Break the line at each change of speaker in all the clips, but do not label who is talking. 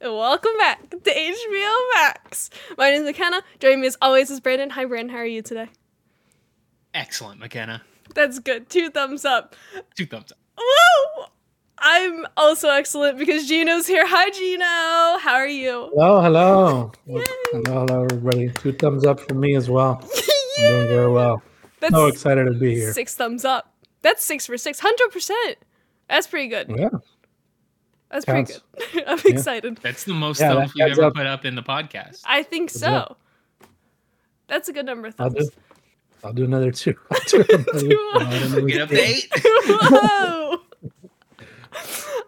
and welcome back to HBO Mak's. My name is Makenna. Joining me as always is Brandon. Hi, Brandon. How are you today?
Excellent, Makenna.
That's good. Two thumbs up.
Two thumbs up.
Woo! I'm also excellent because Gino's here. Hi, Gino. How are you?
Hello, hello. Hello, hello, everybody. Two thumbs up from me as well. I'm doing very well.
That's
So excited to be here.
six thumbs up. That's six for six. Hundred percent. That's pretty good.
Yeah.
That's pretty good. I'm excited.
That's the most
Yeah,
thumbs
that
we've ever
up.
put up in the podcast.
I think
Good
so.
job.
That's a good number of
I'll do. I'll do another two. I'll do another
Two.
Another
Get up to eight.
Whoa!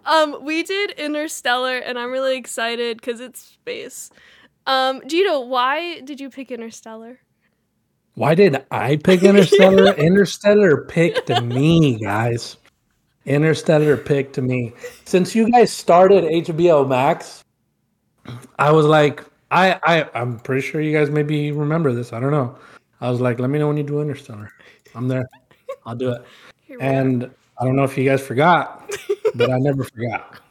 um, we did Interstellar, and I'm really excited because it's space. Um, Gino, why did you pick Interstellar?
Why did I pick Interstellar? Interstellar picked me, guys. Interstellar pick to me. Since you guys started HBO Mak's, I was like, I, I, I'm pretty sure you guys maybe remember this. I don't know. I was like, let me know when you do Interstellar. I'm there. I'll do it.
Here we are.
And I don't know if you guys forgot, but I never forgot.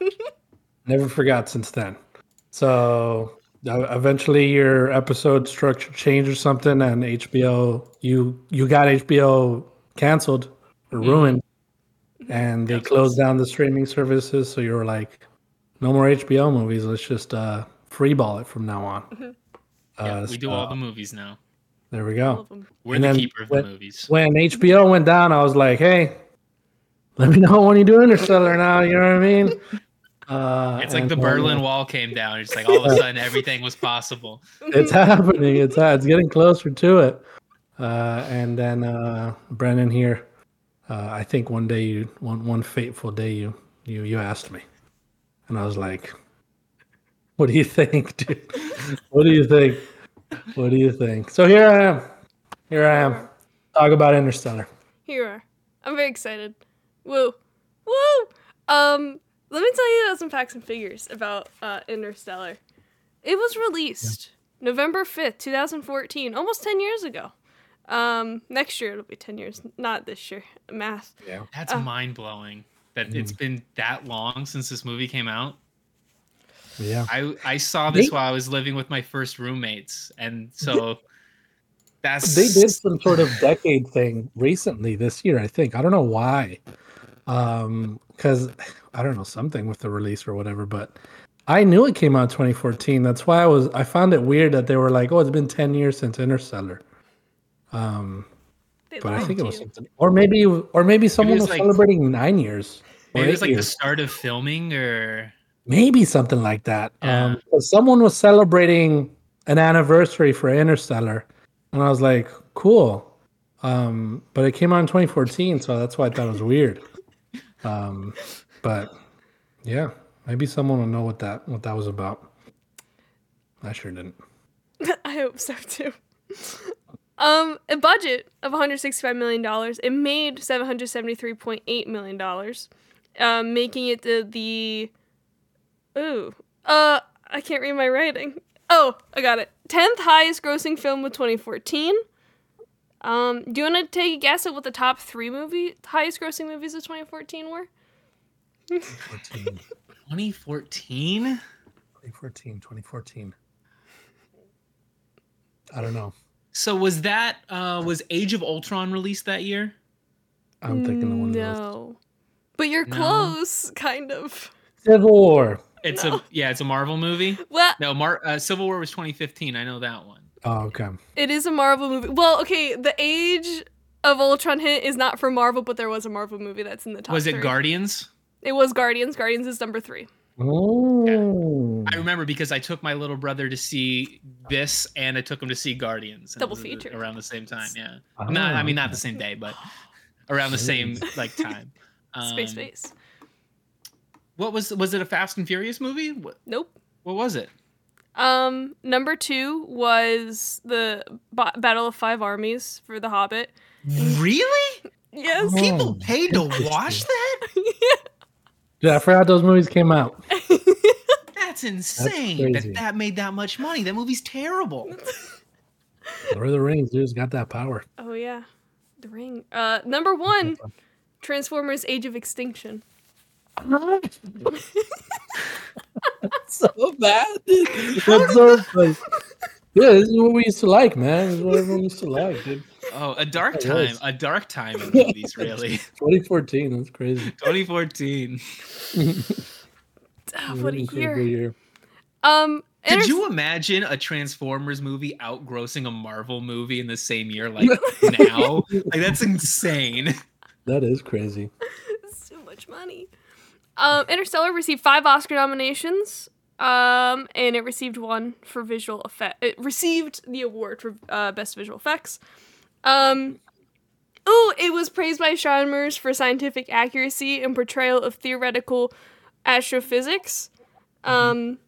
Never forgot since then. So uh, eventually, your episode structure changed or something, and HBO you you got HBO canceled or ruined, and they
Yep.
closed down the streaming services. So you were like, no more HBO movies. Let's just uh, freeball it from now on.
Yeah,
Uh,
we do
so
all the movies now.
There we go.
We're
And
the keeper of
when-
the movies.
when HBO went down, I was like, hey, let me know when you do Interstellar now. You know what I mean? Uh,
It's like the Berlin Wall came down. It's like all of a sudden everything was possible.
It's happening. It's uh, it's getting closer to it. Uh, and then uh, Brennan here, uh, I think one day you one one fateful day you you you asked me, and I was like, "What do you think, dude? What do you think? What do you think?" So here I am. Here I am. Talk about Interstellar.
Here you are. I'm very excited. Woo. Woo! Um, let me tell you about some facts and figures about uh, Interstellar. It was released November 5th, 2014, almost 10 years ago. Um, next year it'll be 10 years, not this year. Math.
Yeah.
That's
Uh.
mind blowing that it's been that long since this movie came out.
Yeah.
I I saw this
They-
while I was living with my first roommates, and so that's
they did some sort of decade thing recently this year i think i don't know why um because i don't know something with the release or whatever but i knew it came out in 2014 that's why i was i found it weird that they were like oh it's been 10 years since interstellar um
They
but i think it was
you.
something or maybe or maybe someone
was
was,
like-
celebrating nine years or
maybe it was
eight
like the start of filming or
maybe something like that.
Yeah.
Um, 'cause someone was celebrating an anniversary for Interstellar, and I was like, cool. Um, but it came out in 2014, so that's why I thought it was weird. Um, but yeah, maybe someone will know what that what that was about. I sure didn't.
I hope so too. Um, a budget of 165 million dollars. It made 773.8 million dollars, um, making it the the. Ooh, uh, I can't read my writing. Oh, I got it. Tenth highest grossing film of 2014. Um, do you want to take a guess at what the top three movie highest grossing movies of 2014 were?
2014,
2014.
2014, 2014. I don't know.
So was that uh was Age of Ultron released that year?
I'm thinking the one
no, but you're
No.
close, kind of.
Civil War.
It's
No.
a yeah, it's a Marvel movie.
Well,
No, Mar- uh, Civil War was 2015. I know that one.
Oh, okay.
It is a Marvel movie. Well, okay, the Age of Ultron hint is not for Marvel, but there was a Marvel movie that's in the top.
was it
three.
Guardians?
It was Guardians. Guardians is number three.
Oh.
I remember because I took my little brother to see this, and I took him to see Guardians.
Double feature.
around the same time. Yeah,
Oh,
not I mean not the same day, but around the same like time.
Space
Um,
Space.
What was was it? A Fast and Furious movie? What,
Nope.
what was it?
Um, number two was the ba- Battle of Five Armies for The Hobbit.
Really?
Yes.
Oh,
People paid to watch that?
Dude, I forgot those movies came out.
That's insane.
crazy.
that that made that much money. That movie's terrible.
Lord of the Rings, dude's got that power.
oh yeah, The Ring. Uh, number one, Transformers: Age of Extinction.
so bad. That's so funny. Yeah, this is what we used to like, man. This is what everyone used to like, dude.
Oh, a dark
It
time.
was.
A dark time in movies, really.
2014, that's crazy.
2014.
Ah, what a year.
good year.
Um,
Could
Inter-
you imagine a Transformers movie outgrossing a Marvel movie in the same year, like now? Like that's insane.
That is crazy.
so much money. Um, Interstellar received five Oscar nominations. Um, and it received one for visual effect. It received the award for uh, best visual effects. Um, oh, it was praised by astronomers for scientific accuracy and portrayal of theoretical astrophysics. Um,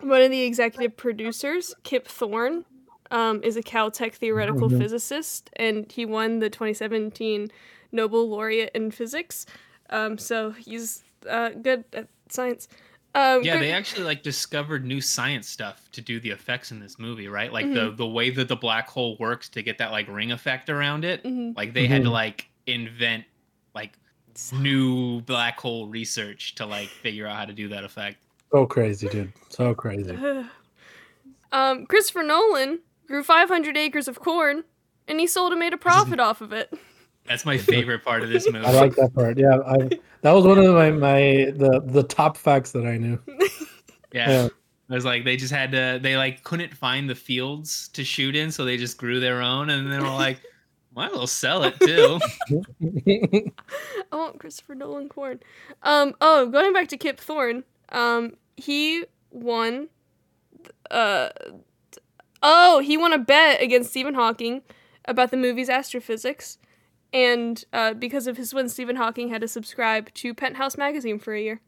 one of the executive producers, Kip Thorne, um, is a Caltech theoretical
Mhm.
physicist, and he won the 2017 Nobel laureate in physics. Um, so he's uh, good at science. Um,
Yeah, they actually like discovered new science stuff to do the effects in this movie, right? Like
Mm-hmm.
the the way that the black hole works to get that like ring effect around it.
Mhm.
Like they had to
Mhm.
like invent like new black hole research to like figure out how to do that effect.
So crazy, dude. So crazy.
um, Christopher Nolan grew 500 acres of corn, and he sold and made a profit off of it.
That's my favorite part of this movie.
I like that part. Yeah, I, that was one of my, my the the top facts that I knew.
yeah.
Yeah.
It was like they just had to they like couldn't find the fields to shoot in, so they just grew their own and then they were like, might as well sell it too.
I want Christopher Nolan corn. Um, oh, going back to Kip Thorne, um, he won. Uh, oh, he won a bet against Stephen Hawking about the movie's astrophysics, and uh, because of his win, Stephen Hawking had to subscribe to Penthouse magazine for a year.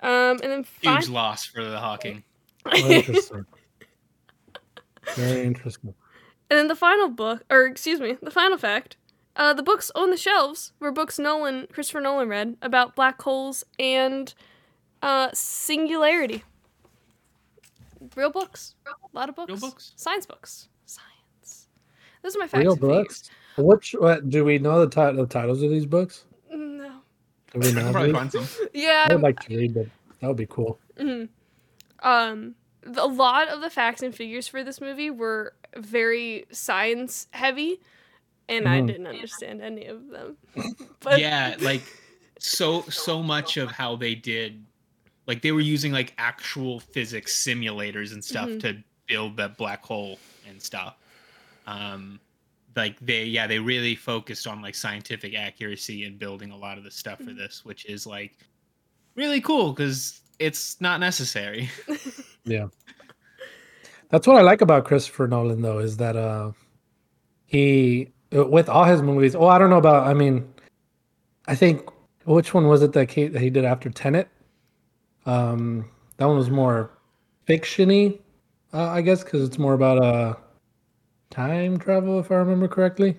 Um, and then
Huge loss for the Hawking.
Very interesting. Very interesting.
And then the final book, or excuse me, the final fact, uh, the books on the shelves were books Nolan, Christopher Nolan read about black holes and uh, singularity. Real books, a lot of books.
Real books?
Science books. Science. Those are my facts.
Real
and figures.
Books. Which what, do we know the, ti- the titles of these books?
No.
Do we know?
probably find some.
Yeah.
I would like to read them. That would be cool.
mhm. Um, th- a lot of the facts and figures for this movie were very science heavy, and I
Mhm.
didn't understand any of them. But
yeah, like so so much of how they did like they were using like actual physics simulators and stuff
Mhm.
to build that black hole and stuff. Um like they yeah, they really focused on like scientific accuracy and building a lot of the stuff for
Mhm.
this, which is like really cool cuz it's not necessary. Yeah.
That's what I like about Christopher Nolan, though, is that uh, he with all his movies. Oh, I don't know about. I mean, I think which one was it that he, that he did after Tenet? Um, that one was more fictiony, uh, I guess, because it's more about uh, time travel, if I remember correctly.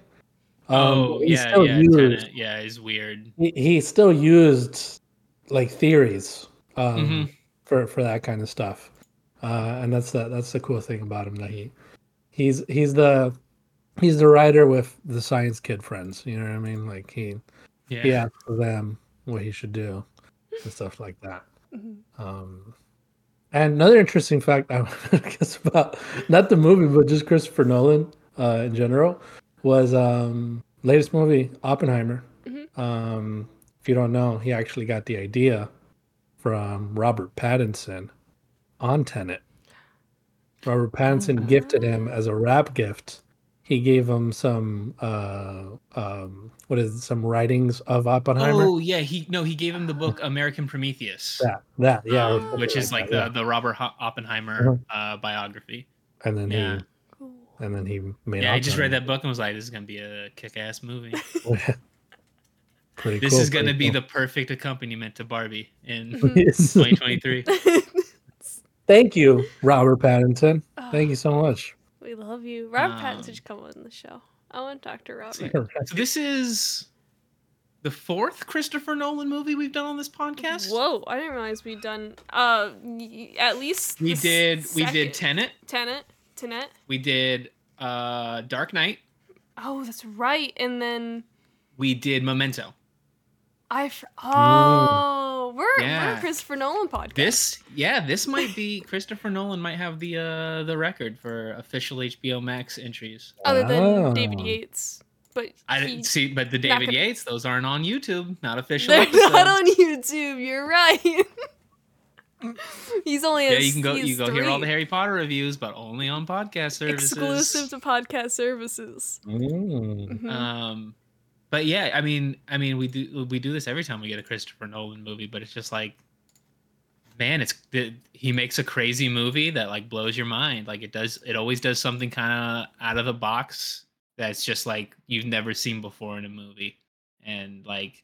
Um,
oh,
he
yeah,
still
yeah,
used-
Tenet, yeah, is weird.
he, he still used like theories um,
Mhm.
for for that kind of stuff, uh, and that's the that's the cool thing about him that he he's he's the he's the writer with the science kid friends. You know what I mean? Like he
Yeah.
he asks them what he should do and stuff like that.
Mhm.
Um, and another interesting fact I guess about not the movie but just Christopher Nolan uh, in general was um, latest movie Oppenheimer.
Mhm.
Um, if you don't know, he actually got the idea from Robert Pattinson on Tenet. Robert Pattinson gifted him as a wrap gift. He gave him some uh, um, what is it, some writings of Oppenheimer.
Oh, yeah, he no, he gave him the book American Prometheus.
That that yeah,
um, which is like
that,
the, the Robert Ho- Oppenheimer uh, biography.
and then
Yeah,
Cool.
he and then he made.
yeah. I just read that book and was like, "This is gonna be a kick-ass movie.
Pretty
this
cool,
is gonna
pretty
be
cool.
the perfect accompaniment to Barbie in
Mhm.
2023."
Thank you, Robert Pattinson. Thank you so much.
We love you. Robert
Um,
Pattinson should come on the show. I want to talk to Robert.
so this is the fourth Christopher Nolan movie we've done on this podcast.
Whoa, I didn't realize we'd done uh at least
We did. We did Tenet.
Tenet, Tenet.
We did uh, Dark Knight.
Oh, that's right. And then
We did Memento.
I f- oh we're we're a Christopher Nolan podcast.
This, yeah, this might be Christopher Nolan might have the uh the record for official HBO Mak's entries.
other than
Oh.
David Yates, but
I didn't see, but the David
gonna-
Yates, those aren't on YouTube, not official.
They're
episodes.
not on YouTube. You're right. He's only
yeah,
has-
you can go, you
has
go hear all the Harry Potter reviews, but only on podcast services.
exclusive to podcast services.
Mm.
Mhm.
Um, but yeah, I mean, I mean, we do we do this every time we get a Christopher Nolan movie, but it's just like, man, it's he makes a crazy movie that like blows your mind. Like it does, it always does something kind of out of the box that's just like you've never seen before in a movie, and like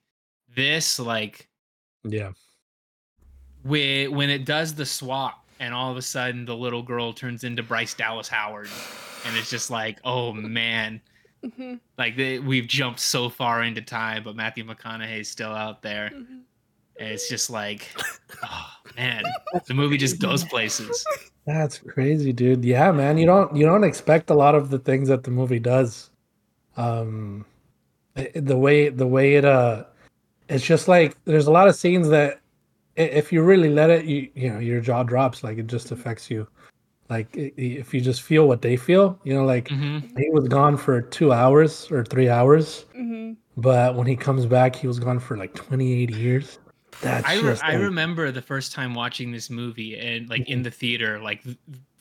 this, like
Yeah.
when when it does the swap and all of a sudden the little girl turns into Bryce Dallas Howard, and it's just like, oh man
Mhm.
like they, we've jumped so far into time, but Matthew McConaughey's still out there,
Mhm.
and it's just like, oh man, the movie just goes places.
That's crazy, dude. Yeah, man. You don't you don't expect a lot of the things that the movie does. Um the way the way it uh it's just like there's a lot of scenes that if you really let it you you know your jaw drops like it just affects you. Like i- i- if you just feel what they feel, you know like
hmm
he was gone for 2 hours or 3 hours,
Mhm.
but when he comes back he was gone for like 28 years. That's
I, re-
just
I remember the first time watching this movie and like
Mm-hmm.
in the theater, like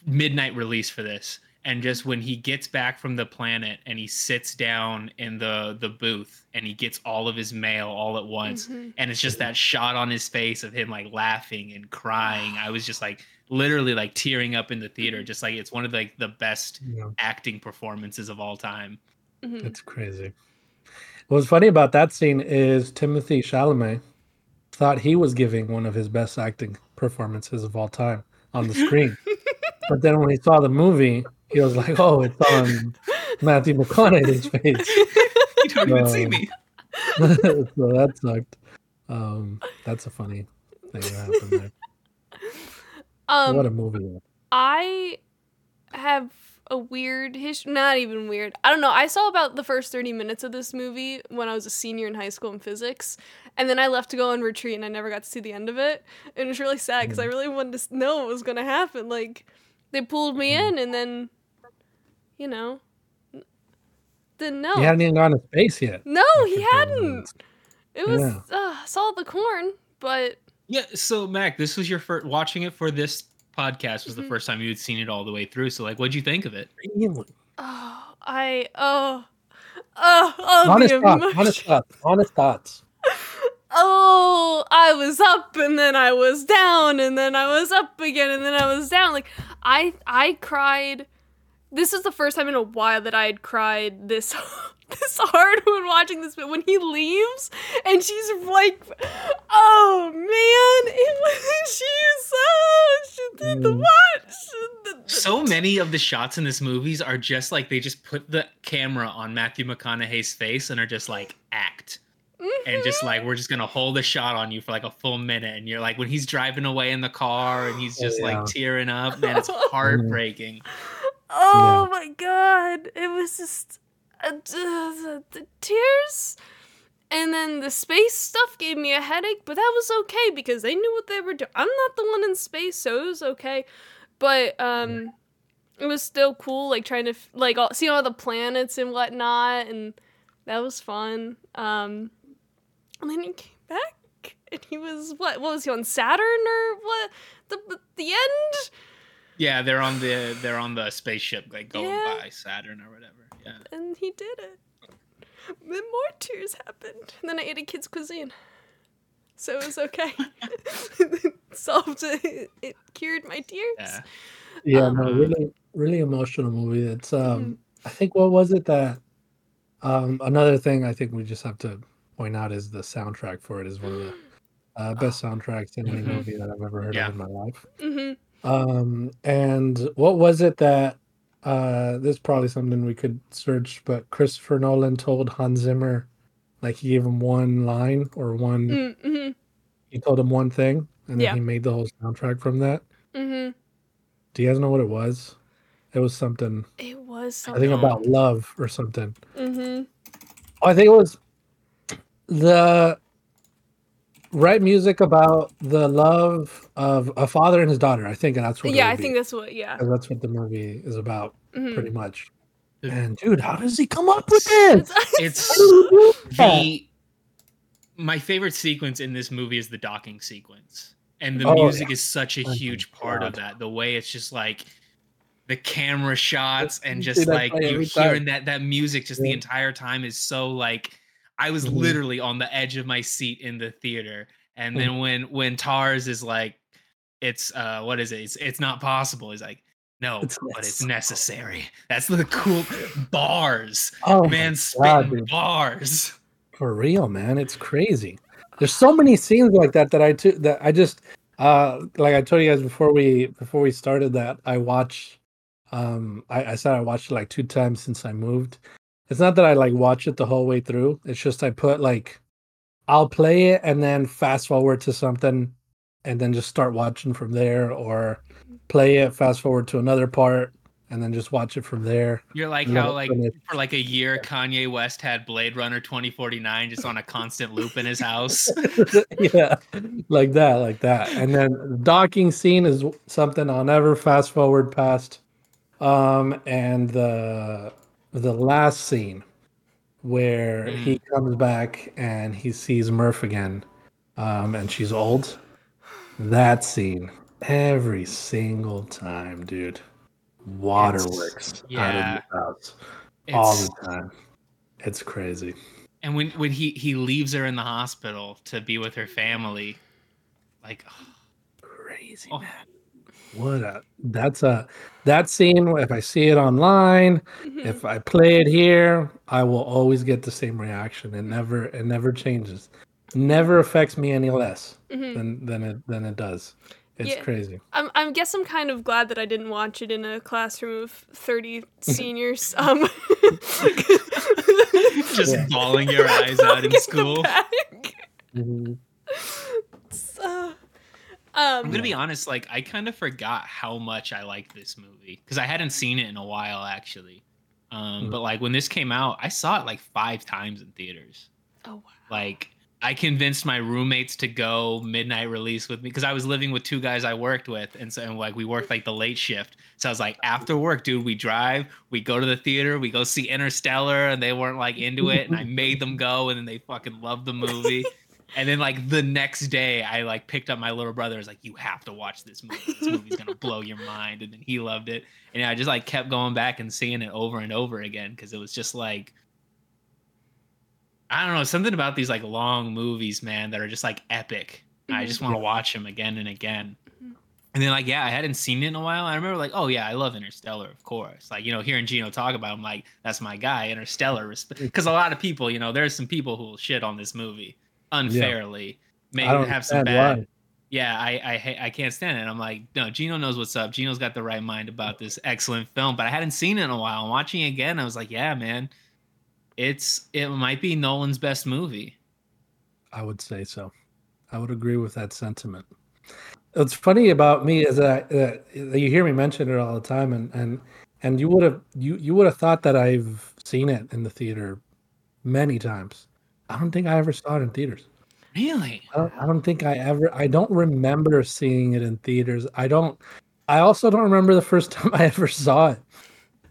midnight release for this, and just when he gets back from the planet and he sits down in the the booth and he gets all of his mail all at once,
Mhm.
and it's just that shot on his face of him like laughing and crying. I was just like literally like tearing up in the theater, just like it's one of like the best
you know,
acting performances of all time.
Mhm.
It's crazy. What's funny about that scene is Timothée Chalamet thought he was giving one of his best acting performances of all time on the screen. but then when he saw the movie, he was like, "Oh, it's on Matthew McConaughey's face."
You don't even see
Um,
me.
so that sucked. Um, that's a funny thing that happened there.
Um,
what a movie!
I have a weird history. Not even weird. I don't know. I saw about the first 30 minutes of this movie when I was a senior in high school in physics. And then I left to go on retreat and I never got to see the end of it. And it was really sad because I really wanted to know what was going to happen. Like, they pulled me in and then, you know, didn't know.
He hadn't even gone to space yet.
no, he hadn't. It was,
Yeah.
uh, saw the corn, but
Yeah, so Mac, this was your first watching it for this podcast was the
Mhm.
first time you had seen it all the way through. So like what'd you think of it?
Really?
oh, I, oh, oh, oh,
Honest thoughts. Honest thoughts. Honest thoughts.
oh, I was up and then I was down and then I was up again and then I was down. Like I I cried. This is the first time in a while that I had cried this this hard when watching this. But when he leaves and she's like, "Oh man, it was she so she did the
Mm.
what?" She did the-
So many of the shots in this movies are just like they just put the camera on Matthew McConaughey's face and are just like act. And just like we're just gonna hold a shot on you for like a full minute, and you're like when he's driving away in the car and he's just
Yeah.
like tearing up, man, it's heartbreaking.
Oh my god, it was just uh, the, the tears. And then the space stuff gave me a headache, but that was okay because they knew what they were doing. I'm not the one in space, so it was okay. But um, it was still cool, like trying to f- like all, see all the planets and whatnot, and that was fun. Um, and then he came back, and he was what? What was he on Saturn or what? The the end.
Yeah, they're on the they're on the spaceship like going
Yeah.
by Saturn or whatever. Yeah.
and he did it. Then more tears happened. And then I ate a kid's cuisine. So it was okay. it solved it. It cured my tears.
Yeah.
Yeah,
Um,
no, really, really emotional movie. It's um, I think what was it that, um, another thing I think we just have to point out is the soundtrack for it is one of the uh, best soundtracks in any
Mhm.
movie that I've ever heard
Yeah.
of in my life.
hmm
Um, and what was it that, uh, this is probably something we could search, but Christopher Nolan told Hans Zimmer, like he gave him one line or one,
Mm-hmm.
he told him one thing, and then
Yeah.
he made the whole soundtrack from that.
Mm-hmm.
Do you guys know what it was? It was something.
It was
I think about love or something.
Mm-hmm.
I think it was the write music about the love of a father and his daughter. I think and that's what. it
yeah,
would
I
be,
think that's what. Yeah,
that's what the movie is about,
Mhm.
pretty much. And dude, how does he come up with this?
It's
How do you do that?
the my favorite sequence in this movie is the docking sequence and the
Oh,
music is such a huge part of that the way it's just like the camera shots and just like you
every time.
hearing that that music just the entire time is so like i was
Mhm.
literally on the edge of my seat in the theater. And then when when tars is like it's uh what is it? It's, it's not possible. He's like no
It's
but it's
necessary."
that's the cool bars.
Oh,
man spitting bars.
For real, man, it's crazy. There's so many scenes like that that I too that I just uh like I told you guys before we before we started that I watch um I, I said I watched it like two times since I moved. It's not that I like watch it the whole way through. It's just I put like I'll play it and then fast forward to something and then just start watching from there or play it, fast forward to another part and then just watch it from there.
You're like
And
how like
it-
for like a year Kanye West had Blade Runner 2049 just on a constant loop in his house.
yeah, like that, like that. And then the docking scene is something I'll never fast forward past. Um, and the the last scene where he comes back and he sees Murph again, um, and she's old. That scene, every single time, dude. Waterworks out of the house all the time. It's crazy.
and when when he he leaves her in the hospital to be with her family, like
crazy
Oh.
man what a that's a that scene if i see it online
Mhm.
if i play it here i will always get the same reaction it never it never changes never affects me any less
Mhm.
than than it than it does it's
Yeah.
crazy
I'm, I guess I'm kind of glad that I didn't watch it in a classroom of 30 seniors. Um,
just
Yeah.
bawling your eyes out in school.
Mhm.
So,
I'm
um,
gonna be honest, like I kind of forgot how much I like this movie because I hadn't seen it in a while actually. Um,
Mm.
But like when this came out, I saw it like five times in theaters.
oh wow.
like I convinced my roommates to go midnight release with me because I was living with two guys I worked with, and so and like we worked like the late shift. So I was like, after work, dude, we drive, we go to the theater, we go see Interstellar, and they weren't like into it, and I made them go, and then they fucking loved the movie. And then like the next day, I like picked up my little brother. I was like, "You have to watch this movie. This movie's gonna blow your mind." And then he loved it, and I just like kept going back and seeing it over and over again because it was just like I don't know, something about these like long movies, man, that are just like epic. I
Mhm.
just want to watch them again and again.
Mhm.
And then like, yeah, I hadn't seen it in a while. I remember like, oh yeah, I love Interstellar, of course. Like, you know, hearing Gino talk about, it, I'm like, that's my guy, Interstellar. Because a lot of people, you know, there's some people who will shit on this movie unfairly.
Don't
have some bad.
why.
Yeah, I I I can't stand it. I'm like, no, Gino knows what's up. Gino's got the right mind about this excellent film. But I hadn't seen it in a while. And watching it again, I was like, yeah, man, it's it might be Nolan's best movie.
I would say so. I would agree with that sentiment. What's funny about me is that uh, you hear me mention it all the time, and and and you would have you you would have thought that I've seen it in the theater many times. I don't think I ever saw it in theaters.
Really?
I don't, I don't think I ever. I don't remember seeing it in theaters. I don't. I also don't remember the first time I ever saw it.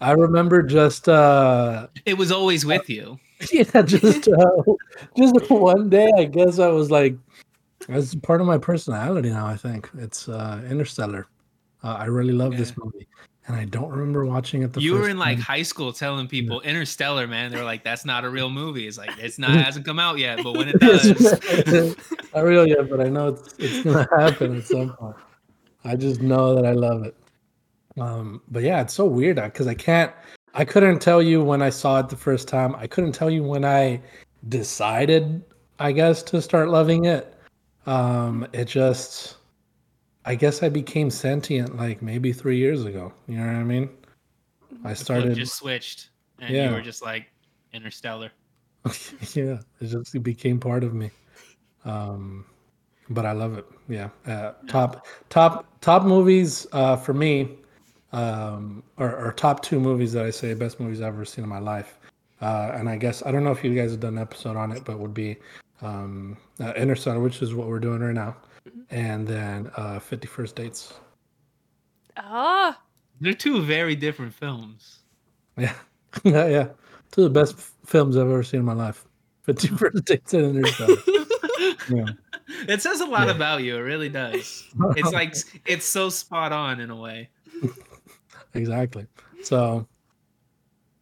I remember just uh
It was always with you.
yeah, just uh, just one day. I guess I was like, it's part of my personality now. I think it's uh, Interstellar. Uh, I really love this movie, and I don't remember watching it. The
you were in like
time.
high school telling people Interstellar, man. They're like, that's not a real movie. It's like it's not it hasn't come out yet, but when it does,
not real yet, but I know it's it's gonna happen at some point. I just know that I love it. Um, but yeah, it's so weird because I can't. I couldn't tell you when I saw it the first time. I couldn't tell you when I decided, I guess, to start loving it. Um, it just, I guess I became sentient like maybe three years ago. You know what I mean? I started.
just switched, and
Yeah.
you were just like Interstellar.
yeah, it just it became part of me. Um, but I love it. Yeah, uh, top top top movies uh, for me, um, or, or top two movies that I say best movies I've ever seen in my life. Uh, and I guess I don't know if you guys have done an episode on it, but would be um, uh, Interstellar, which is what we're doing right now. And then uh, Fifty First Dates.
Ah,
They're two very different films.
Yeah, yeah, yeah. Two of the best f- films I've ever seen in my life. Fifty First Dates and Interstellar. yeah.
It says a lot
Yeah.
about you. It really does. It's like it's so spot on in a way.
exactly. So,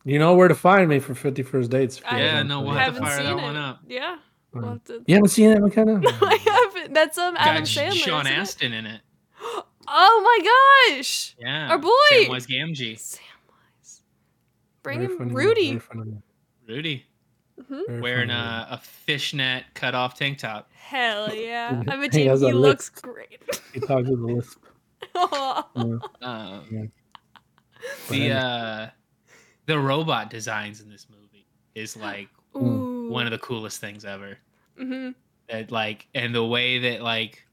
you know where to find me for Fifty First Dates. if you
I
guys
Yeah, no,
to
we'll have to fire that one up.
Yeah, we'll have to.
You haven't seen it, Makenna?
No, I haven't. That's um Adam
Got
Sandler.
Sean
isn't it?
Astin in it.
Oh my gosh,
Yeah.
Our boy!
Samwise Gamgee.
Samwise. Bring
Very
him,
funny man,
Rudy.
very funny man,
Rudy.
Mhm.
Wearing a, a fishnet cut off tank top.
Hell yeah! I bet
He
you
has
he
a
looks
lisp.
great.
He talks with a lisp.
Aw.
Yeah.
Um,
Yeah.
the uh, the robot designs in this movie is like
Ooh.
one of the coolest things ever.
Hmm
that like and the way that like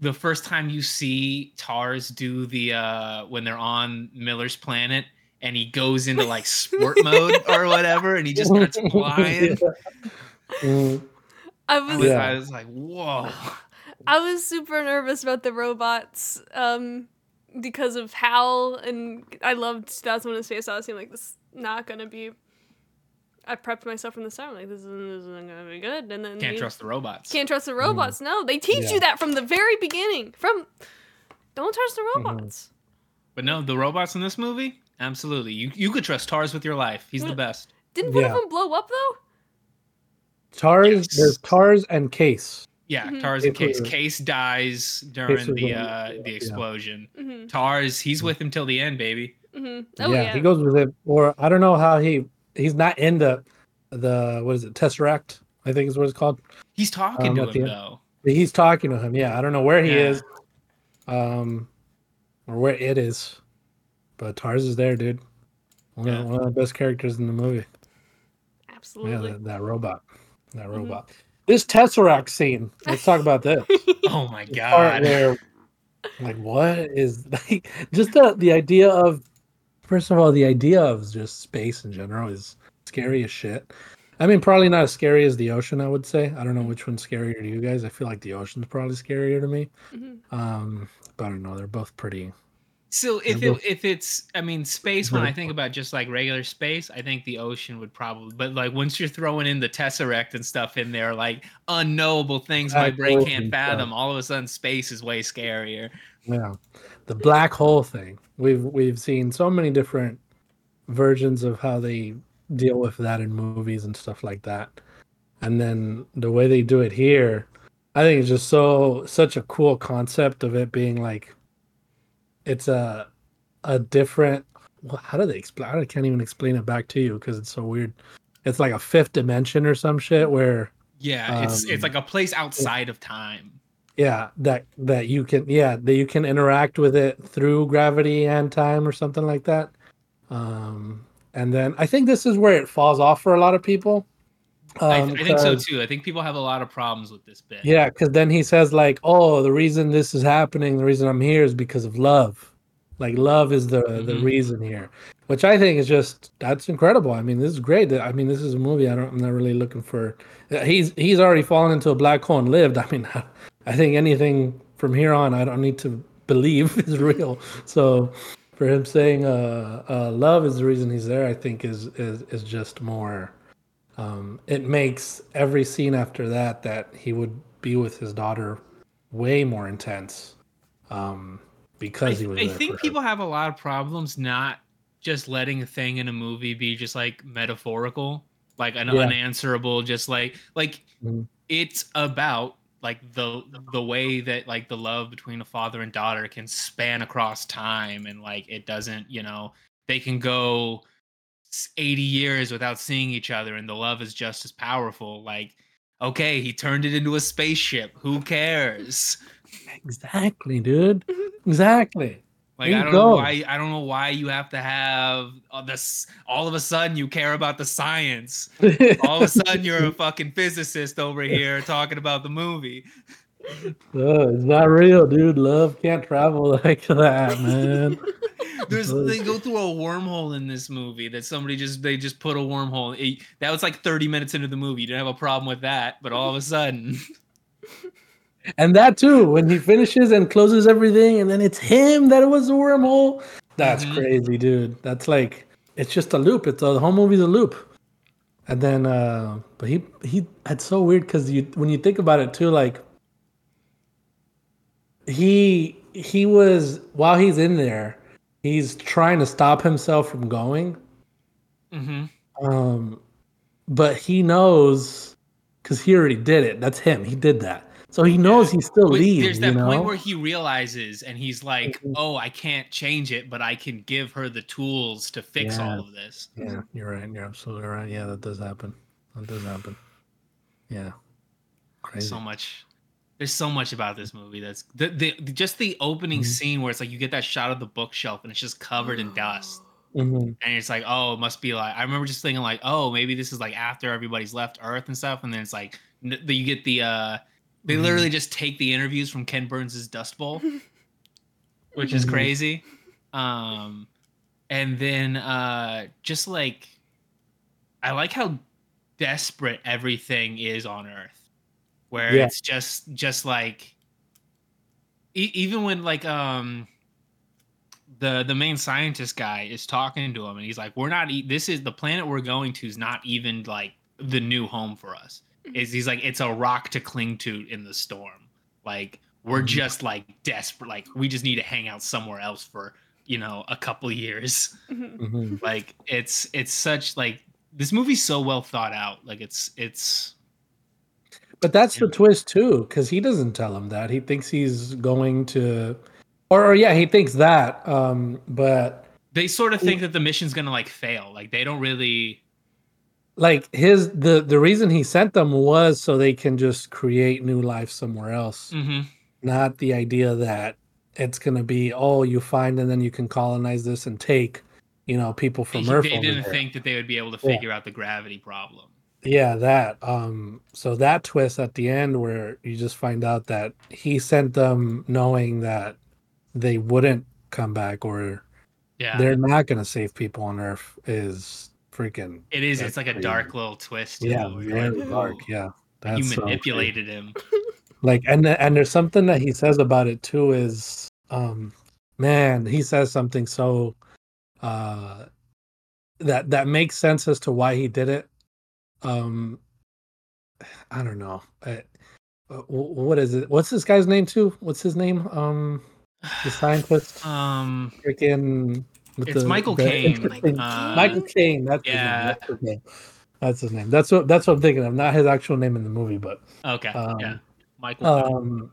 the first time you see Tars do the uh when they're on Miller's planet and he goes into like sport mode or whatever and he just starts flying.
Mm,
I
I
was
was,
Yeah.
I was like, whoa.
I was super nervous about the robots um because of Hal and I loved 2001: A Space Odyssey. I'm like, this is not gonna be. I prepped myself from the start. I'm like, this isn't, this isn't gonna be good. And then
Can't
you-
trust the robots.
can't trust the robots. No, they teach
Yeah.
you that from the very beginning. From don't trust the
Mm-hmm.
robots.
But no, the robots in this movie, absolutely. You you could trust Tars with your life. He's the
Mm.
best.
Didn't one of them blow up though?
Tars,
Yes.
there's Tars and Case.
Yeah,
Mhm.
Tars and
Case
Case. dies during
Case
the
the-
uh
yeah.
the explosion.
hmm
Tars, he's with him till the end, baby.
hmm Oh
yeah,
yeah.
he goes with it. Or I don't know how he he's not in the the what is it Tesseract? I think is what it's called.
He's talking
Um,
to him
end.
though.
He's talking to him. Yeah, I don't know where he
Yeah.
is, um, or where it is, but Tars is there, dude. One,
Yeah.
of, one of the best characters in the movie.
Absolutely.
Yeah, that, that robot. That
Mhm.
robot. This Tesseract scene. Let's talk about this.
Oh my
The part
god.
where, like, what is like just the the idea of first of all, the idea of just space in general is scary as shit. I mean, probably not as scary as the ocean. I would say. I don't know which one's scarier to you guys. I feel like the ocean's probably scarier to me.
Mhm.
Um, but I don't know. They're both pretty.
So if
Yeah,
it, if it's I mean space when I think about just like regular space, I think the ocean would probably but like once you're throwing in the tesseract and stuff in there, like unknowable things my brain can't fathom, all of a sudden space is way scarier.
Yeah, the black hole thing. We've we've seen so many different versions of how they deal with that in movies and stuff like that. And then the way they do it here, I think it's just so such a cool concept of it being like it's a a different well, how do they explain I can't even explain it back to you because it's so weird. It's like a fifth dimension or some shit where
Yeah, it's
Um,
it's like a place outside of time.
Yeah that that you can yeah that you can interact with it through gravity and time or something like that um and then i think this is where it falls off for a lot of people
I,
um,
I think so too. I think people have a lot of problems with this bit.
yeah because then he says like oh the reason this is happening the reason i'm here is because of love like love is the the
Mhm.
reason here which i think is just that's incredible i mean this is great i mean this is a movie i don't i'm not really looking for he's he's already fallen into a black hole and lived i mean i think anything from here on i don't need to believe is real so for him saying uh, uh love is the reason he's there i think is is is just more um it makes every scene after that that he would be with his daughter way more intense um
I,
because he was
I think
for her.
people have a lot of problems not just letting a thing in a movie be just like metaphorical, like an
Yeah.
unanswerable, just like like
Mhm.
it's about like the the way that like the love between a father and daughter can span across time and like it doesn't you know they can go 80 years without seeing each other and the love is just as powerful. Like okay he turned it into a spaceship. Who cares?
Exactly dude. Exactly
Like I don't know why I don't know why you have to have all this all of a sudden you care about the science. All of a sudden you're a fucking physicist over here talking about the movie.
Uh, it's not real, dude. Love can't travel like that, man.
There's they go through a wormhole in this movie that somebody just they just put a wormhole. It- that was like 30 minutes into the movie. You didn't have a problem with that, but all of a sudden,
And that too, when he finishes and closes everything, and then it's him that it was a wormhole. That's
Mhm.
crazy, dude. That's like it's just a loop. It's a the whole movie's a loop. And then, uh but he he it's so weird because you when you think about it too, like he he was while he's in there, he's trying to stop himself from going.
hmm
Um, but he knows because he already did it. That's him. He did that. So he knows he still
Wait,
leaves.
there's that
you know?
point where he realizes and he's like,
Mhm.
"Oh, I can't change it, but I can give her the tools to fix
Yeah.
all of this."
Yeah, you're right. You're absolutely right. Yeah, that does happen. That does happen. Yeah. Crazy.
So much. There's so much about this movie that's the, the just the opening
Mhm.
scene where it's like you get that shot of the bookshelf and it's just covered in dust.
Mhm.
and it's like oh it must be like i remember just thinking like oh maybe this is like after everybody's left earth and stuff and then it's like n- you get the uh they
Mhm.
literally just take the interviews from ken burns's dust bowl which is
Mhm.
crazy um and then uh just like i like how desperate everything is on earth where
Yeah.
it's just just like e- even when like um the the main scientist guy is talking to him and he's like we're not e- this is the planet we're going to is not even like the new home for us is he's like it's a rock to cling to in the storm like we're
Mhm.
just like desperate like we just need to hang out somewhere else for you know a couple years
Mhm.
Mhm.
like it's it's such like this movie's so well thought out like it's it's
But that's the
Yeah.
twist too, because he doesn't tell him that. He thinks he's going to, or, or yeah, he thinks that. Um, but
they sort of think that the mission's gonna like fail like they don't really
like his the the reason he sent them was so they can just create new life somewhere else.
Mhm.
not the idea that it's going to be oh you find and then you can colonize this and take you know people from
they,
Earth
they didn't
there.
think that they would be able to
Yeah.
figure out the gravity problem
yeah that um so that twist at the end where you just find out that he sent them knowing that they wouldn't come back or
yeah
they're not going to save people on earth is freaking
it is it's like a
crazy.
dark little twist to
yeah
it, where you're
very
like,
dark yeah
Like,
that's
you
so
manipulated him.
Like and and there's something that he says about it too is um man he says something so uh that that makes sense as to why he did it. Um i don't know. I, uh, what is it? What's this guy's name too? What's his name? Um the scientist?
Um
freaking with
It's Michael Caine,
interesting-
uh,
michael Caine. that's
yeah.
his name. That's his name. that's his name that's what that's what i'm thinking of not his actual name in the movie but
okay
Um,
yeah michael
um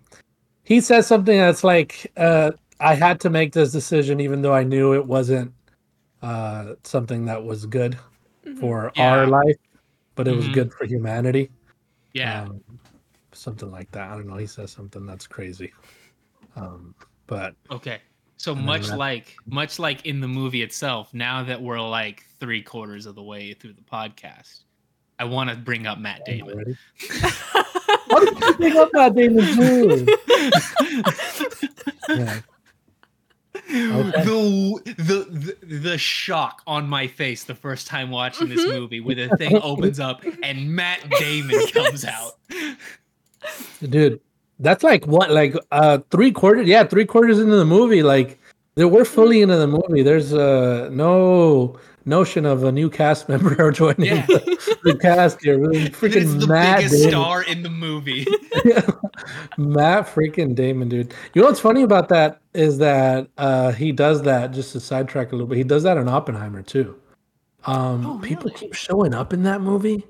he says something that's like uh i had to make this decision even though i knew it wasn't uh something that was good
Mhm.
for
Yeah.
our life but it was
Mhm.
good for humanity
yeah
um, something like that i don't know he says something that's crazy um but
okay so
and
much like much like in the movie itself now that we're like three quarters of the way through the podcast i want to bring up matt damon.
already what did you think of that damon too yeah.
The, the the the shock on my face the first time watching this mm-hmm. movie where the thing opens up and Matt Damon comes out.
dude that's like what like uh three quarters yeah three quarters into the movie like there we're fully into the movie there's uh no notion of a new cast member joining
Yeah.
the, the cast here really
It's
freaking
the
matt
biggest
damon.
star in the movie.
matt freaking damon dude you know what's funny about that is that uh he does that just to sidetrack a little bit he does that in oppenheimer too um
Oh,
people
really?
keep showing up in that movie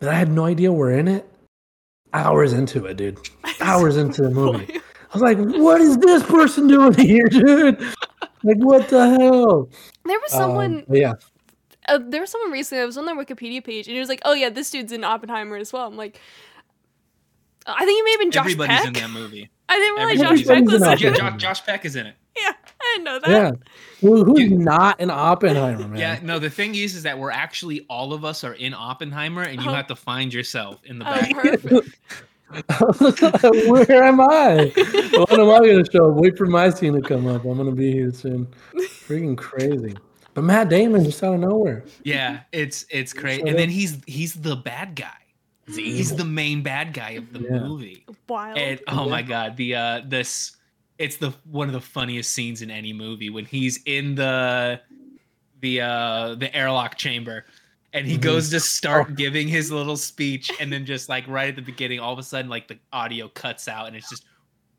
that i had no idea were in it hours into it dude hours into the movie. I was like, what is this person doing here, dude? Like, what the hell?
There was
Um,
someone.
but yeah.
uh, there was someone recently. I was on their Wikipedia page, and it was like, "Oh yeah, this dude's in Oppenheimer as well." I'm like, I think it may have been Josh Peck.
Everybody's
Peck.
in that movie.
I didn't realize
Everybody's
Josh Peck was in it.
Yeah, Josh, Josh Peck is in it.
Yeah, I didn't know that.
Yeah. Who, who's
You-
not an Oppenheimer, man?
Yeah, no, the thing is, is that we're actually all of us are in Oppenheimer, and you
Oh.
have to find yourself in the
Oh,
back.
perfect.
Where am I? When am I going to show up? Wait for my scene to come up. I'm going to be here soon. Freaking crazy. But Matt Damon just out of nowhere.
Yeah, it's it's
crazy.
And then he's he's the bad guy. He's the main bad guy of the
Yeah.
movie.
Wild.
And oh my god, the uh this it's the one of the funniest scenes in any movie when he's in the the uh the airlock chamber and he
Mhm.
goes to start
Oh.
giving his little speech and then just like right at the beginning all of a sudden like the audio cuts out and it's just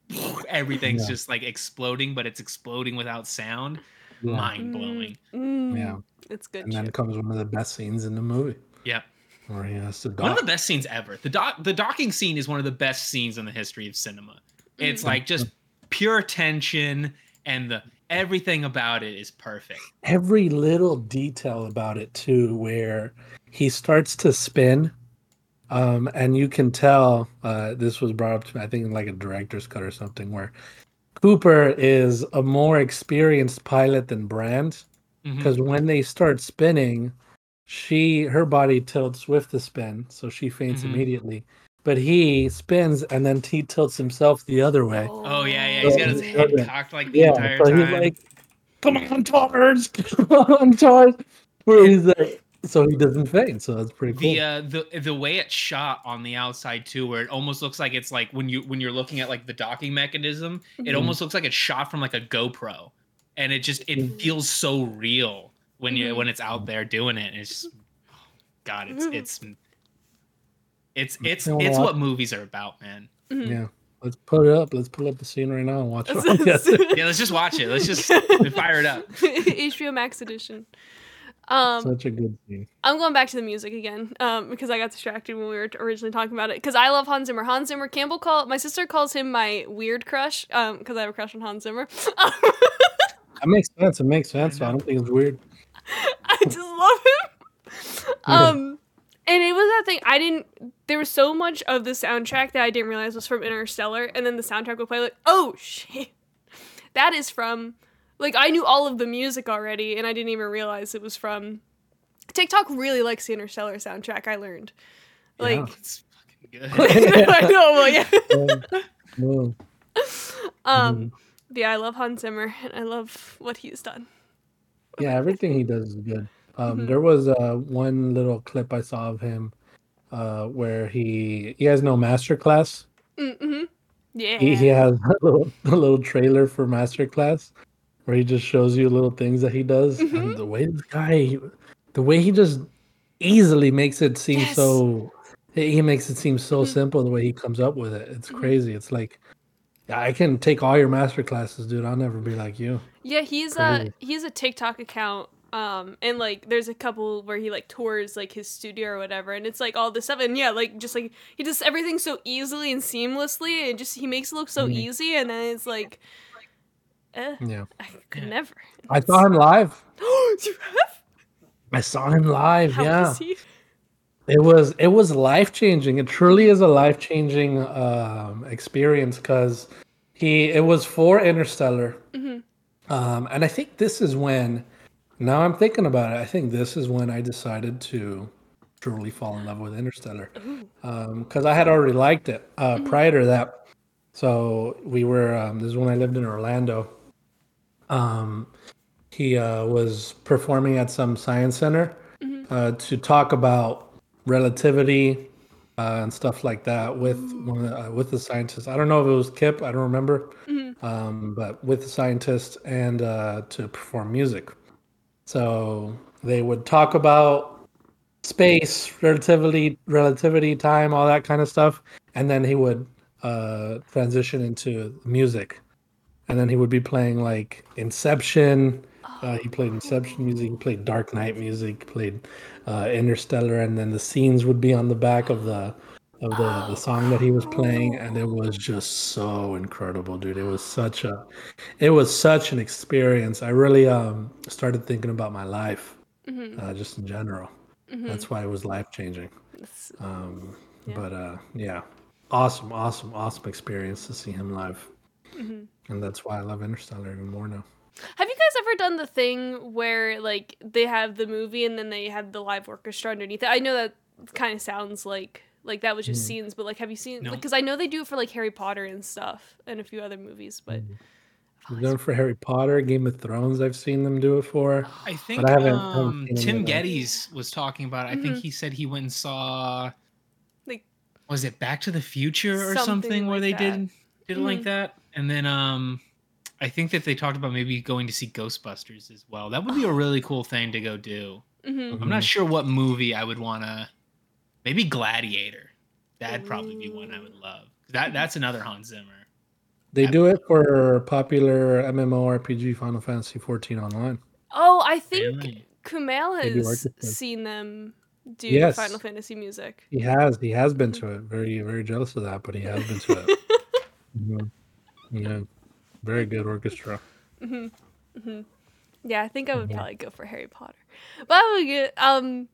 everything's
Yeah.
just like exploding but it's exploding without sound
Yeah.
mind blowing
Mm,
Yeah.
It's good.
And then comes one of the best scenes in the movie
yeah
where he has to
one of the best scenes ever the doc the docking scene is one of the best scenes in the history of cinema it's
Mhm.
like just pure tension and the everything about it is perfect
Every little detail about it too, where he starts to spin. Um, and you can tell uh, this was brought up to me, I think, in like a director's cut or something, where Cooper is a more experienced pilot than Brand. Because when they start spinning she her body tilts with the spin so she faints
Mhm.
immediately but he spins and then he tilts himself the other way
oh yeah yeah he's got his
Oh,
head cocked like the
yeah
entire
so
time
he's like come on Torres come on Torres where he's like so he doesn't faint so that's pretty cool
the uh the the way it's shot on the outside too where it almost looks like it's like when you when you're looking at like the docking mechanism it
Mhm.
almost looks like it's shot from like a GoPro and it just it
Mhm.
feels so real when you
Mhm.
when it's out there doing it it's just god it's
Mhm.
it's it's it's it's
watch-
what movies are about man
Mhm.
yeah let's put it up let's pull up the scene right now and watch it
yeah let's just watch it let's just fire it up
HBO Max edition. Um,
such a good scene
I'm going back to the music again um, because I got distracted when we were originally talking about it. Because I love Hans Zimmer. Hans Zimmer. Campbell call my sister calls him my weird crush because I have a crush on Hans Zimmer.
that makes sense it makes sense so i don't think it's weird
I just love him.
Yeah.
Um, and it was that thing. I didn't. There was so much of the soundtrack that I didn't realize was from Interstellar, and then the soundtrack would play like, oh shit, that is from. Like I knew all of the music already, and I didn't even realize it was from. TikTok really likes the Interstellar soundtrack. I learned. Like
Yeah.
it's fucking good
I know, well, yeah.
Yeah.
Um, yeah, I love Hans Zimmer, and I love what he's done.
Yeah, everything he does is good. Um,
Mhm.
There was uh, one little clip I saw of him uh, where he he has no master class.
Mm-hmm. Yeah.
He, he has a little, a little trailer for master class where he just shows you little things that he does.
Mhm.
And the way this guy, the way he just easily makes it seem
Yes.
so, he makes it seem so
Mhm.
simple the way he comes up with it. It's
Mhm.
crazy. It's like, I can take all your master classes, dude. I'll never be like you.
Yeah, he's a he's a TikTok account. Um, and like there's a couple where he like tours like his studio or whatever, and it's like all this stuff, and yeah, like just like he does everything so easily and seamlessly, and just he makes it look so
Mhm.
easy, and then it's like, eh,
Yeah.
I could never.
I saw him live.
you have?
I saw him live.
How
yeah. It was it was life changing. It truly is a life changing um, experience because he it was for Interstellar,
Mhm.
um, and I think this is when. Now I'm thinking about it. I think this is when I decided to truly fall in love with Interstellar because I had already liked it uh, prior to that. So we were. Um, this is when I lived in Orlando. Um, he uh, was performing at some science center
Mhm.
uh, to talk about relativity uh, and stuff like that with one of the, uh, with the scientists. I don't know if it was Kip. I don't remember,
Mhm.
um, but with the scientists and uh, to perform music. So they would talk about space, relativity, relativity, time, all that kind of stuff, and then he would uh, transition into music, and then he would be playing like Inception. Uh, he played Inception music. He played Dark Knight music. Played uh, Interstellar, and then the scenes would be on the back of the of the, the song that he was playing, and it was just so incredible, dude. It was such a, it was such an experience. I really um started thinking about my life,
Mhm.
uh, just in general.
Mhm.
That's why it was life changing. Um,
Yeah.
But uh, yeah, awesome, awesome, awesome experience to see him live,
mhm.
and that's why I love Interstellar even more now.
Have you guys ever done the thing where like they have the movie and then they have the live orchestra underneath it? I know that kind of sounds like Like that was just
Mm.
scenes, but like, have you seen?
No.
Because I know they do it for like Harry Potter and stuff, and a few other movies. But
Mm.
I've
They've done for Harry Potter, Game of Thrones. I've seen them do it for.
I think
I haven't- I haven't
um,
seen any
Tim
of that.
Geddes was talking about. it. I think
Mhm.
he said he went and saw.
Like-
was it Back to the Future or something,
Something
where they
that.
did did it like
Mhm.
that? And then um, I think that they talked about maybe going to see Ghostbusters as well. That would be a really cool thing to go do.
Mhm.
I'm not sure what movie I would want to. Maybe Gladiator. That'd probably be one I would love. That that's another Hans Zimmer.
They do it for popular MMORPG Final Fantasy 14 online.
Oh, I think
Really?
Kumail has seen them do
Yes.
Final Fantasy music.
He has. He has been to it. Very, very jealous of that, but he has been to it. Mhm. Yeah. Very good orchestra.
hmm hmm Yeah, I think I would
Mhm.
probably go for Harry Potter. But I would get um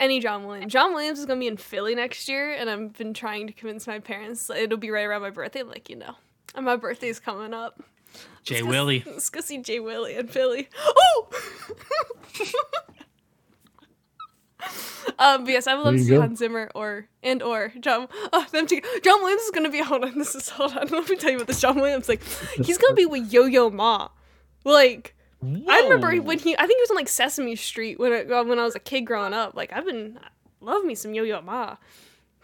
any John Williams. John Williams is gonna be in Philly next year, and I've been trying to convince my parents it'll be right around my birthday. Like you know, and my birthday's coming up.
Jay
Let's go-
Willie.
Let's go see Jay Willie in Philly. Oh. Um, but yes, I would love
There
to see
go.
Hans Zimmer or and or John. Oh, them two. John Williams is gonna be. Hold on, this is hold on. Let me tell you about this. John Williams, like, he's gonna be with Yo Yo Ma. Like, I remember when he. I think he was on like Sesame Street when it, when I was a kid growing up. Like, I've been love me some Yo Yo Ma.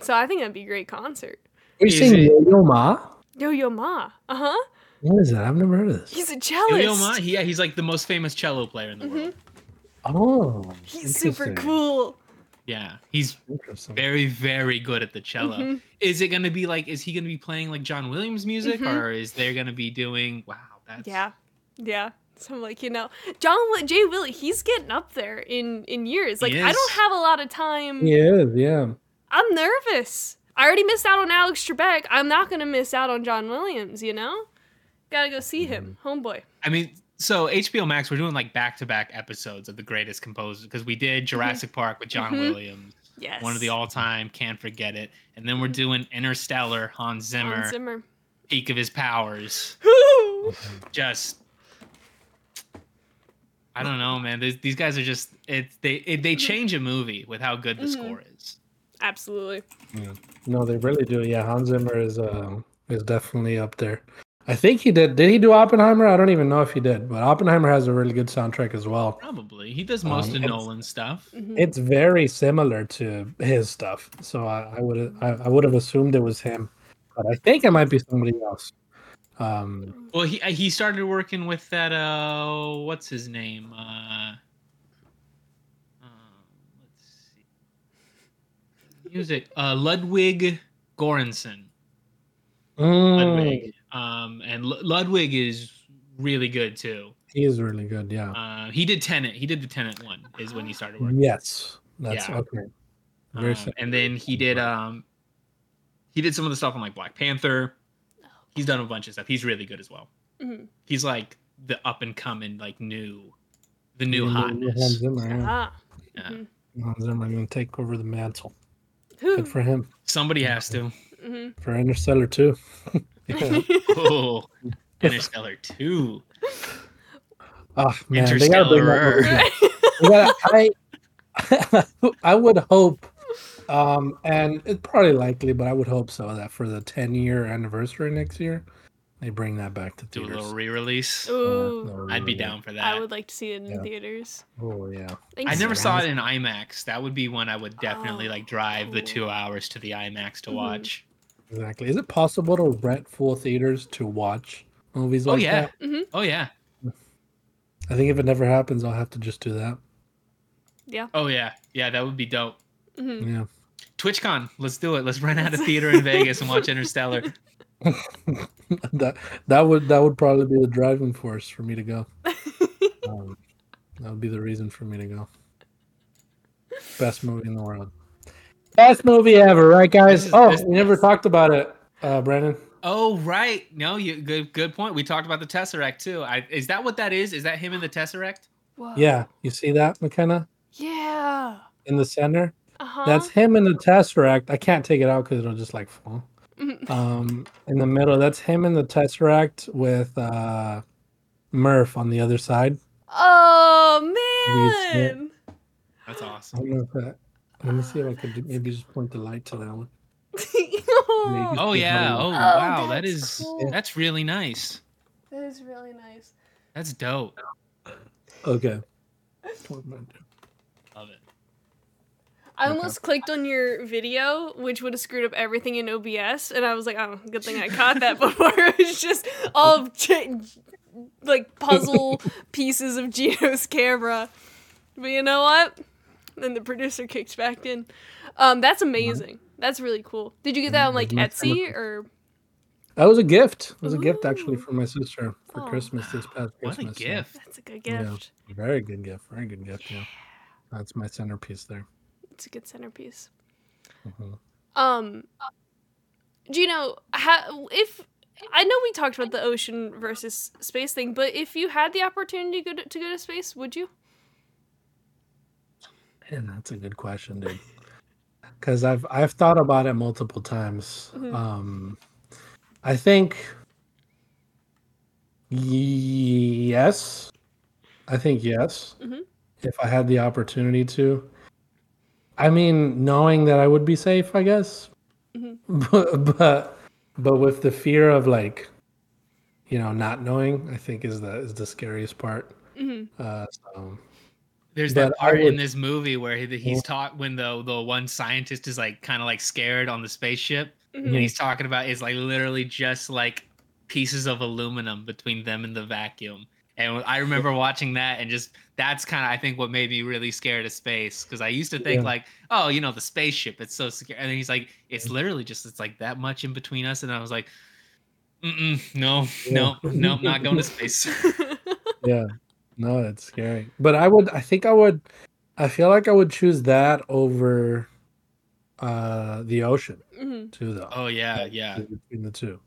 So I think that'd be a great concert.
Are you
Is
saying Yo-Yo Ma?
Yo Yo Ma. Uh huh.
What is that? I've never heard of this.
He's a cellist.
Yo-Yo Ma, he- yeah, he's like the most famous cello player in the world.
Oh,
He's super cool.
Yeah, he's very, very good at the cello.
Mhm.
Is it gonna be like? Is he gonna be playing like John Williams music,
Mhm.
or is they gonna be doing? Wow, that's
Yeah, yeah. So I'm like, you know, John Jay Willie, he's getting up there in in years. Like, I don't have a lot of time.
He is, yeah.
I'm nervous. I already missed out on Alex Trebek. I'm not gonna miss out on John Williams. You know, gotta go see him, mm-hmm. homeboy.
I mean, so HBO Mak's, we're doing like back-to-back episodes of the greatest composers because we did mm-hmm. Jurassic Park with John
Mhm.
Williams,
Yes.
one of the all-time, can't forget it, and then we're mm-hmm. doing Interstellar, Hans Zimmer,
Hans Zimmer.
peak of his powers.
Woo!
Just, I don't know, man. These, these guys are just it. They it, they change a movie with how good the
Mhm.
score is.
Absolutely.
No, they really do. Yeah, Hans Zimmer is um is definitely up there. I think he did. Did he do Oppenheimer? I don't even know if he did, but Oppenheimer has a really good soundtrack as well.
Probably he does most
Um,
of
it's-
Nolan stuff.
Mhm.
It's very similar to his stuff, so I, I would I, I would have assumed it was him, but I think it might be somebody else. Um,
Well, he he started working with that. Uh, what's his name? Uh, um, let's see. Music. Uh, Ludwig Göransson.
mm,
Ludwig. Um, and Lu- Ludwig is really good too.
he is really good. Yeah.
Uh, he did Tenet. He did the Tenet one. Is when he started working.
Yes, that's
Yeah.
okay. Very
Um, and then he did um, he did some of the stuff on like Black Panther. He's done a bunch of stuff. He's really good as well.
Mhm.
He's like the up and coming, like new, the new
New- new
hotness.
Hans Zimmer, yeah.
Ah.
Yeah.
Hans Zimmer going to take over the mantle.
Whew.
Good for him.
Somebody has to.
Mhm.
For Interstellar too. yeah.
Oh, Interstellar two.
Oh man, they gotta bring that movie back.
Interstellar.
They gotta- I, I would hope, um, and it's probably likely, but I would hope so that for the 10 year anniversary next year, they bring that back to theaters.
Do a
theaters.
little re-release.
Ooh.
I'd be down for that.
I would like to see it in
Yeah.
theaters.
Oh yeah.
I never
Ryan.
saw it in IMAX. That would be one I would definitely
Oh,
like drive the two hours to the IMAX to
Mhm.
watch.
Exactly. Is it possible to rent full theaters to watch movies
Oh
like
yeah.
that?
Oh yeah.
I think if it never happens, I'll have to just do that.
Yeah.
Oh yeah. Yeah, that would be dope.
Mhm.
Yeah.
TwitchCon, let's do it. Let's rent out a theater in Vegas and watch Interstellar.
that that would that would probably be the driving force for me to go. Um, that would be the reason for me to go. Best movie in the world. Best movie ever, right, guys?
Is-
oh,
this-
we never talked about it, uh, Brandon.
Oh right. No, you good good point. We talked about the Tesseract too. I, is that what that is? Is that him in the Tesseract?
Whoa.
Yeah, you see that, Makenna,
Yeah.
in the center?
Uh-huh.
That's him in the Tesseract. I can't take it out because it'll just like fall. Um, in the middle, that's him in the Tesseract with uh, Murph on the other side.
Oh
You see it?
man.
That's awesome.
don't know if that. Let me see if I could do, maybe just point the light to that one.
oh,
Oh
Good
yeah. Oh
Oh,
wow. That
that's cool.
that's really nice.
that is really nice.
That's dope.
Okay.
Love it.
I
Okay.
almost clicked on your video, which would have screwed up everything in OBS, and I was like, "Oh, good thing I caught that before." it was just all ch- like puzzle pieces of Gino's camera. But you know what? Then the producer kicks back in. Um, that's amazing. That's really cool. Did you get that on like Etsy or?
That was a gift. It was a gift actually
Ooh.
from my sister for
Aw.
Christmas this past
What a
Christmas. so
gift.
That's a good gift.
Yeah.
gift.
very good gift. Very good gift. Yeah. That's my centerpiece there.
It's a good centerpiece.
Mhm.
Um, Gino, ha- if I know we talked about the ocean versus space thing, but if you had the opportunity to go to, to, go to space, would you?
Man, that's a good question, dude. Because I've I've thought about it multiple times.
Mhm.
Um, I think yes. I think yes.
Mhm.
If I had the opportunity to. I mean, knowing that I would be safe, I guess.
Mhm.
But but but with the fear of like, you know, not knowing, I think is the is the scariest part.
hmm
Uh, so
There's
But
that
I
part in this movie where he, he's taught when the the one scientist is like kind of like scared on the spaceship,
hmm
and he's talking about is like literally just like pieces of aluminum between them and the vacuum. And I remember watching that and just that's kind of I think what made me really scared of space. Because I used to think
Yeah.
like oh you know the spaceship it's so scary. And then he's like it's literally just it's like that much in between us. And I was like Mm-mm, no no
Yeah.
no not going to space.
yeah. No it's scary. But i would i think i would i feel like i would choose that over uh the ocean
hmm
too though.
Oh yeah yeah.
between the two.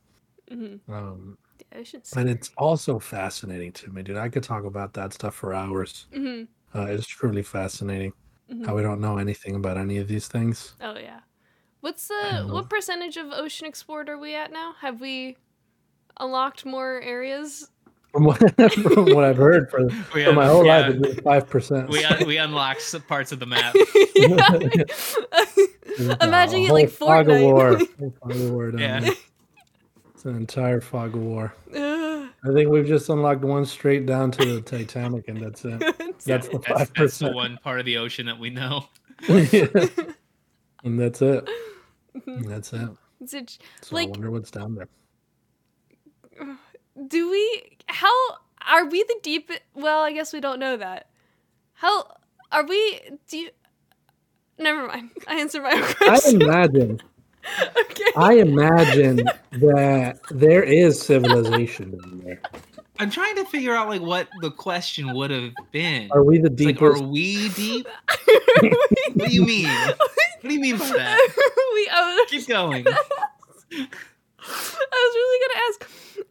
Hmm
um
The ocean's
and it's also fascinating to me dude i could talk about that stuff for hours
hmm
uh, it's truly fascinating
hmm
how we don't know anything about any of these things
Oh yeah. What's the what percentage of ocean explored are we at now? Have we unlocked more areas?
from what, from what i've heard for,
we,
for my whole
yeah,
life it's five percent
we un- we unlocked some parts of the map
Imagine it like
fog of war,
Fortnite.
whole fog of war
Yeah.
there. It's an entire fog of war I think we've just unlocked one straight down to the Titanic, and that's it. That's the
that's,
five
that's the one part of the ocean that we know
and that's it. And that's it.
Is it-
So
Like-
I wonder what's down there.
do we? How are we the deep? Well, I guess we don't know that. How are we? Do you? Never mind. I answered my own question.
I imagine,
okay.
I imagine that there is civilization down there.
i'm trying to figure out like what the question would have been
Are we the
It's like
deepest?
are we deep what do you mean what do you mean by that
we, was,
keep going
I was really gonna ask: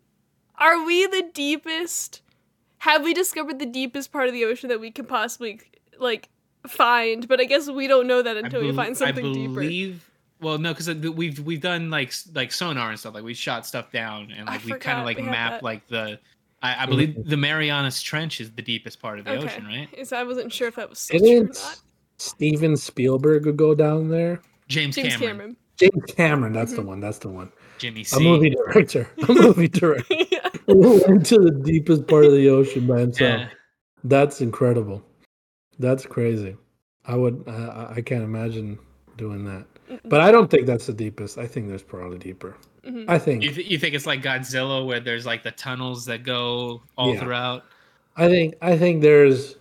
Are we the deepest? Have we discovered the deepest part of the ocean that we can possibly like find? But I guess we don't know that until
I
we find something
I
deeper.
Believe, Well, no, because we've we've done like like sonar and stuff. Like we shot stuff down and
I
like we kind of like
we had
mapped
that.
like the. I, I believe the Marianas Trench is the deepest part of the
okay.
ocean, right?
So I wasn't sure if that was
It
true or not.
Steven Spielberg would go down there.
James,
James
Cameron,
Cameron.
James Cameron, that's the
Mhm.
one. That's the one.
Jimmy
A
C.
movie director. A movie director
yeah.
who went to the deepest part of the ocean by himself.
Yeah.
That's incredible. That's crazy. I would. I I- I can't imagine doing that. But I don't think that's the deepest. I think there's probably deeper.
Mhm.
I think.
You, th- you think it's like Godzilla, where there's like the tunnels that go all
Yeah.
throughout?
I think. I think there's.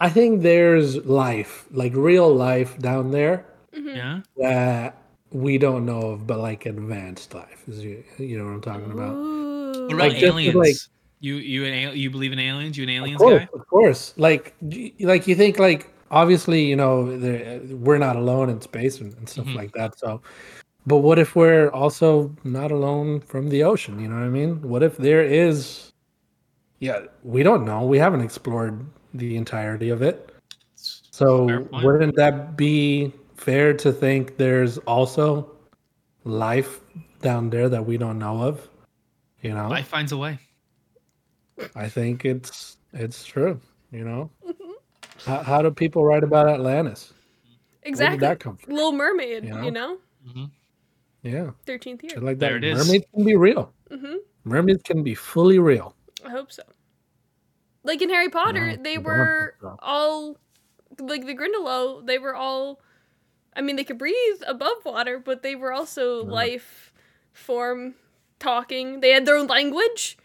I think there's life, like real life down there
Mhm.
Yeah.
that we don't know of, but like advanced life. Is you, you know what I'm talking about?
Ooh.
What about
Like, just
aliens?
like-
you you an you believe in aliens? You an
Of
aliens
course,
guy?
of course. Like, like you think, like obviously, you know, we're not alone in space and, and stuff
Mhm.
like that. So, but what if we're also not alone from the ocean? You know what I mean? What if there is? Yeah, we don't know. We haven't explored the entirety of it. So, wouldn't that be fair to think there's also life down there that we don't know of? You know,
Life finds a way.
I think it's it's true. You know. How, how do people write about Atlantis?
exactly.
Where did that come from?
Little Mermaid,
You know?
you know,
Mhm.
Yeah,
thirteenth
shit
year.
like that.
There it is.
Mermaids can be real.
hmm
Mermaids can be fully real.
I hope so. Like in Harry Potter,
No,
they were
so.
all like the Grindylow. They were all. I mean, they could breathe above water, but they were also
No.
life form talking. They had their own language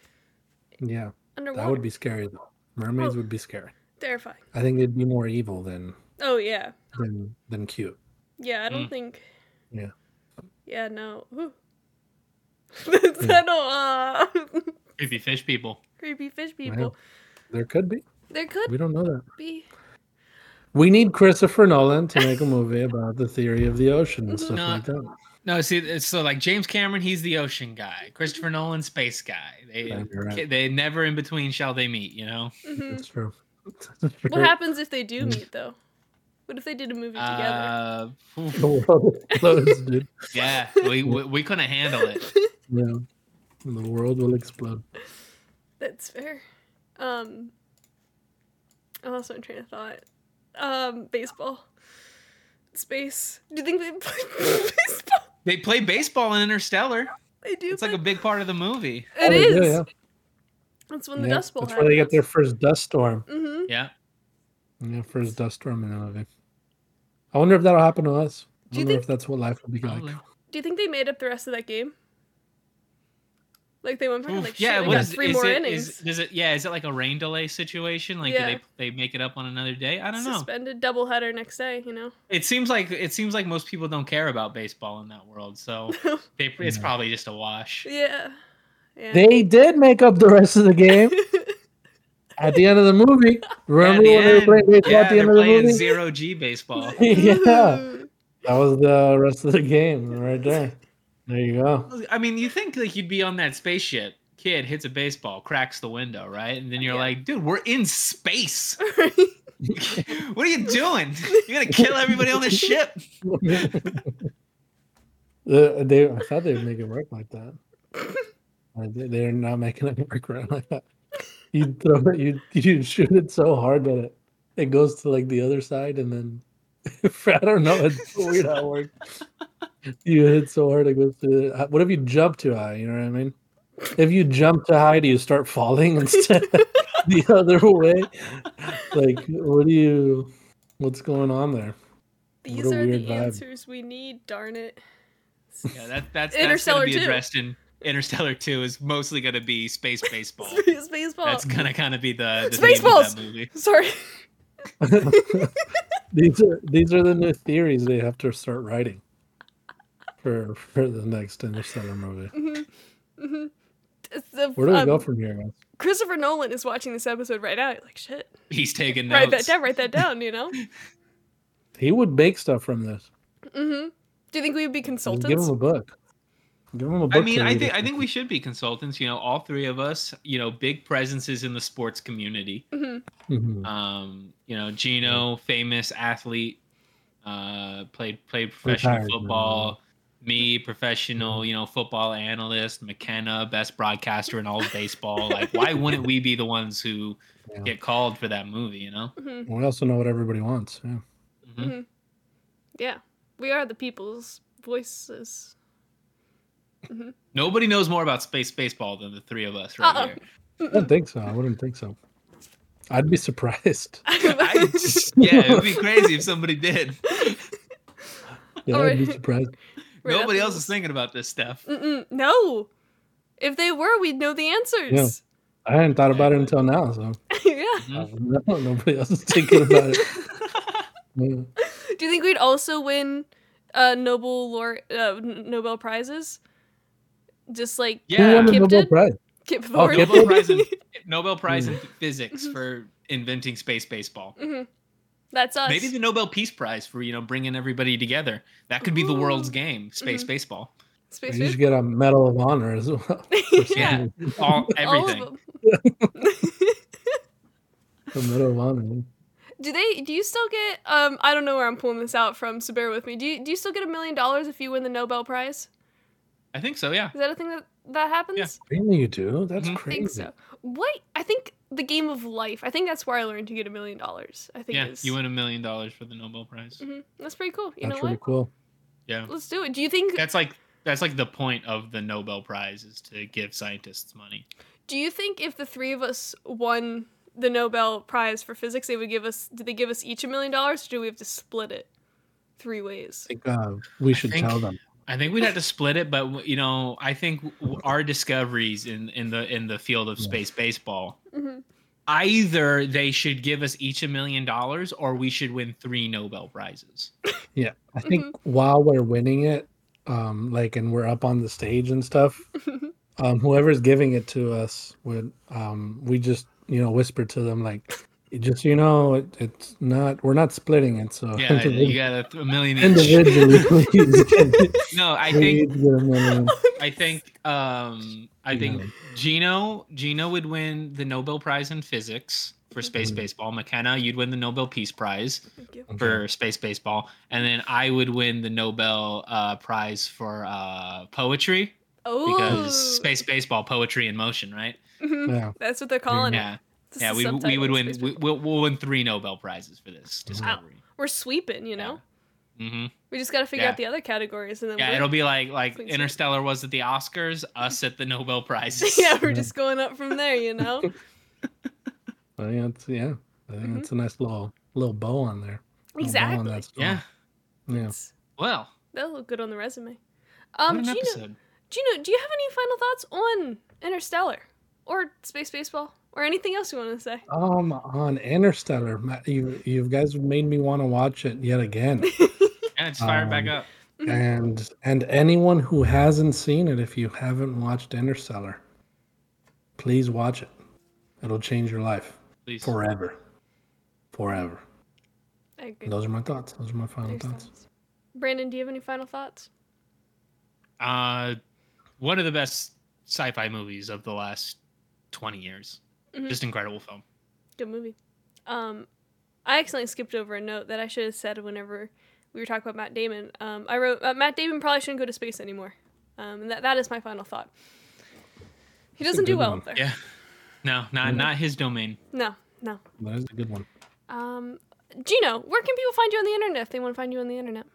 Yeah,
underwater.
that would be scary though. Mermaids
Oh.
would be scary.
Terrifying.
I think they'd be more evil than
Oh yeah,
than than cute.
yeah. I don't
Mm.
think.
Yeah.
Yeah. No. Ooh. That's I don't. Uh,
Creepy fish people.
creepy fish
Yeah.
people.
There could be.
There could
We don't know that.
be.
We need Christopher Nolan to make a movie about the theory of the ocean and stuff
No.
like that.
No, see, it's so like James Cameron, he's the ocean guy. Christopher Nolan, space guy. They
right.
they never in between shall they meet. You know.
hmm
That's true. That's true.
What happens if they do meet though? What if they did a movie together?
Uh,
The world explodes, dude.
yeah, we, we we couldn't handle it.
Yeah. The world will explode.
That's fair. Um, I lost my train of thought. Um, baseball, space. Do you think they play baseball?
They play baseball in Interstellar.
They do.
It's like a big part of the movie.
It
Oh,
is.
do, yeah.
That's when the
Yeah,
Dust Bowl
That's where they get their first dust storm.
Mm-hmm.
Yeah.
Yeah, first dust storm in the movie. I wonder if that'll happen to us. I
Do you
wonder
think-
if that's what life will be like.
Do you think they made up the rest of that game? Like they went back and
Oof,
like,
yeah,
shit, I
what
got
is,
three
is
more
it,
innings.
is, does it, yeah, is it like a rain delay situation? Like,
Yeah.
do they they make it up on another day? I don't know.
Suspended doubleheader next day, you know.
It seems like it seems like most people don't care about baseball in that world, so they, it's
Yeah.
probably just a wash.
yeah. Yeah.
They did make up the rest of the game at the end of the movie. Remember
the
when they were playing baseball
Yeah,
at the end of the movie?
zero G baseball.
yeah, that was the rest of the game right there. There you go.
I mean, you think like you'd be on that spaceship. Kid hits a baseball, cracks the window, right? And then you're
Yeah.
like, dude, we're in space. what are you doing? You're gonna kill everybody on the ship.
Uh, they, I thought they would make it work like that. Uh, they- They're not making it work right like that. You throw it, you you shoot it so hard that it, it goes to like the other side, and then I don't know. It's so weird how it works. You hit so hard it goes to. What if you jump too high? You know what I mean? If you jump too high, do you start falling instead the other way? Like, what do you? What's going on there?
These are the
vibe.
answers we need, darn it.
Yeah, that, that's that's
Interstellar
gonna be
2.
addressed in Interstellar Two. Is mostly gonna be space baseball.
Space baseball.
That's gonna kind of be the, the theme of
Spaceballs!
that movie.
Sorry.
these are these are the new theories they have to start writing for for the next Interstellar movie.
hmm hmm The,
Where do we
um,
go from here, guys?
Christopher Nolan is watching this episode right now. Like, shit.
He's taking notes.
Write that down. Write that down. You know.
He would make stuff from this.
hmm Do you think we would be
Just
consultants?
Give him a book. Give him a book.
I mean, I think. I think we should be consultants. You know, all three of us. You know, big presences in the sports community.
hmm
Mhm.
Um, you know, Gino, famous athlete, uh, played played professional
Retired now.
football. Me, professional, you know, football analyst. Makenna, best broadcaster in all of baseball. like, why wouldn't we be the ones who
Yeah.
get called for that movie? You know.
hmm
We also know what everybody wants. Yeah.
Mhm.
Yeah, we are the people's voices.
Nobody knows more about space baseball than the three of us right
Uh-uh.
here.
I don't think so. I wouldn't think so. I'd be surprised.
I just, yeah, it would be crazy if somebody did.
Yeah, I'd be surprised.
Right
Nobody else is thinking about this stuff.
Mm-mm, no. If they were, we'd know the answers. Yeah.
I hadn't thought about it until now, so
Yeah.
Mhm.
uh, no, nobody else is thinking about it. Yeah.
Do you think we'd also win uh, Nobel lore, uh, Nobel prizes? Just like
Who
Yeah.
won the
Kip
Nobel
did?
Prize?
Kip
Oh, Kip
Nobel Prize in Nobel Prize in
Mm.
physics for inventing space baseball.
hmm That's us.
Maybe the Nobel Peace Prize for you know bringing everybody together. That could be the world's game, space
Mhm.
baseball.
Space
You
Race?
should get a Medal of Honor as well.
yeah.
All
All
everything.
of them.
A Medal of Honor.
do they? Do you still get? Um, I don't know where I'm pulling this out from, so bear with me. Do you? Do you still get a million dollars if you win the Nobel Prize?
I think so. Yeah.
Is that a thing that that happens? Yeah.
Really, you do? That's
Mhm. I
I
crazy.
think so. What? I think the game of life. I think that's where I learned to get a million dollars. I think
Yeah,
is,
you win a million dollars for the Nobel Prize.
Mhm. That's pretty cool. You
That's
know
really
what?
cool.
Yeah,
Let's do it. Do you think?
that's like that's like the point of the Nobel Prize is to give scientists money.
Do you think if the three of us won the Nobel Prize for physics, they would give us? Did they give us each a million dollars, or do we have to split it three ways?
I think uh, we should
think-
tell them.
I think we'd have to split it, but you know, I think our discoveries in in the in the field of
Yeah.
space baseball,
Mhm.
either they should give us each a million dollars, or we should win three Nobel prizes.
Yeah, I think while we're winning it, um, like, and we're up on the stage and stuff, um, whoever's giving it to us would, um, we just, you know, whisper to them like, just you know, it, it's not, we're not splitting it, so
Yeah, you got a, a million
individually, please,
No, I think
get a million.
I think um I think
Yeah.
Gino Gino would win the Nobel Prize in physics for space
Mhm.
baseball. Makenna, you'd win the Nobel Peace Prize
Thank you.
Okay.
for space baseball, and then I would win the Nobel uh, Prize for uh, poetry
Oh,
because space baseball, poetry in motion, right?
Mhm.
Yeah,
That's what they're calling it.
Yeah,
This
yeah. We, we would win. We, we'll, we'll win three Nobel prizes for this discovery.
We're sweeping, you know.
hmm
We just got to figure
Yeah.
out the other categories, and then
Yeah, it'll be like like
Clean sweep.
Interstellar was at the Oscars, us at the Nobel prizes.
yeah, we're
Yeah.
just going up from there, you know.
I think that's yeah, I think
Mhm.
that's a nice little little bow on there. Little bow on
exactly.
that
yeah.
yeah.
It's-
Well,
That'll look good on the resume.
what
Um,
an
Gino,
episode.
Gino, do you have any final thoughts on Interstellar or space baseball or anything else you want to say?
Um, on Interstellar, you you guys made me want to watch it yet again.
Yeah, just fire it back
Um,
up.
Mhm.
and and anyone who hasn't seen it, if you haven't watched Interstellar, please watch it. It'll change your life
Please.
forever, forever.
I agree.
Those are my thoughts. Those are my final
Makes
thoughts.
sense. Brandon, do you have any final thoughts?
Uh, one of the best sci-fi movies of the last twenty years.
Mhm.
Just incredible film.
Good movie. Um, I accidentally skipped over a note that I should have said whenever we were talking about Matt Damon. Um, I wrote uh, Matt Damon probably shouldn't go to space anymore. Um, and that that is my final thought. He
That's
doesn't do well
one.
up there.
Yeah. No, not
Mhm.
not his domain.
No, no.
That is a good one.
Um, Gino, where can people find you on the internet if they want to find you on the internet?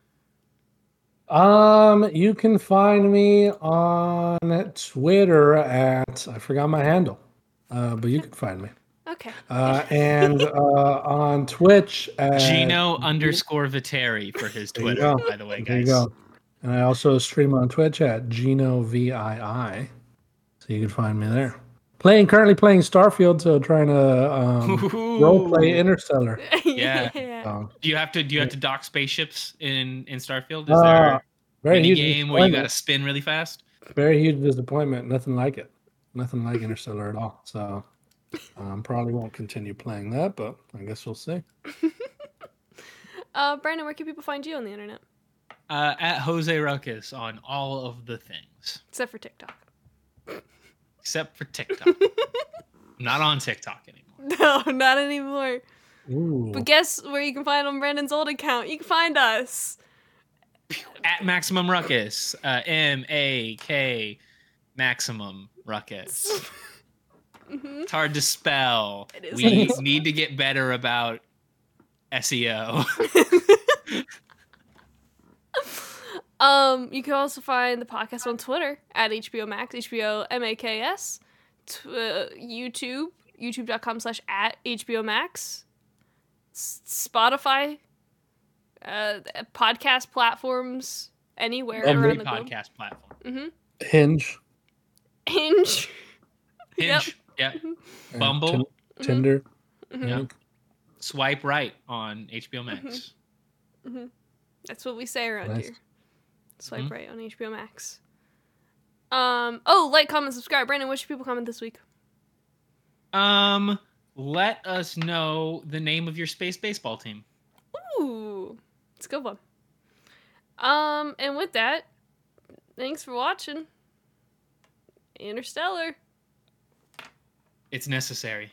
Um, you can find me on Twitter at I forgot my handle, uh, but you can find me.
Okay.
Uh, and uh, on Twitch at
Gino underscore Viteri for his Twitter,
go.
by the way,
There you go. And I also stream on Twitch at Gino VII. So you can find me there. Playing currently playing Starfield, so trying to um, role play Interstellar.
Yeah.
So,
Do you have to do you have to dock spaceships in in Starfield? Is
uh,
there a
very
game where you got to spin really fast?
Very huge disappointment. Nothing like it. Nothing like Interstellar at all. So um, probably won't continue playing that, but I guess we'll see.
Uh, Brandon, where can people find you on the internet
Uh, at Jose Ruckus on all of the things
except for TikTok?
except for TikTok. Not on TikTok anymore.
No, not anymore.
Ooh.
But guess where you can find on Brandon's old account? You can find us.
At Maksimum Ruckus, uh, M A K Maksimum Ruckus.
Mhm.
It's hard to spell.
It is.
We need to get better about SEO.
Um, you can also find the podcast on Twitter at HBO Mak's, HBO M A K S, tw- uh, YouTube, youtube.com slash at HBO Mak's, S- Spotify, uh, podcast platforms, anywhere
Every
around the globe.
podcast platform.
Mm-hmm.
Hinge.
Hinge. Yep.
Hinge. Yeah.
and
Bumble.
Tin- Tinder.
Mhm.
Yeah.
Link.
Swipe right on HBO Mak's.
Mm-hmm. That's what we say around
Nice.
here. Swipe
Mhm.
right on HBO Mak's. Um. Oh, like, comment, subscribe. Brandon, what should people comment this week?
Um, let us know the name of your space baseball team.
Ooh, it's a good one. Um, and with that, thanks for watching. Interstellar.
It's necessary.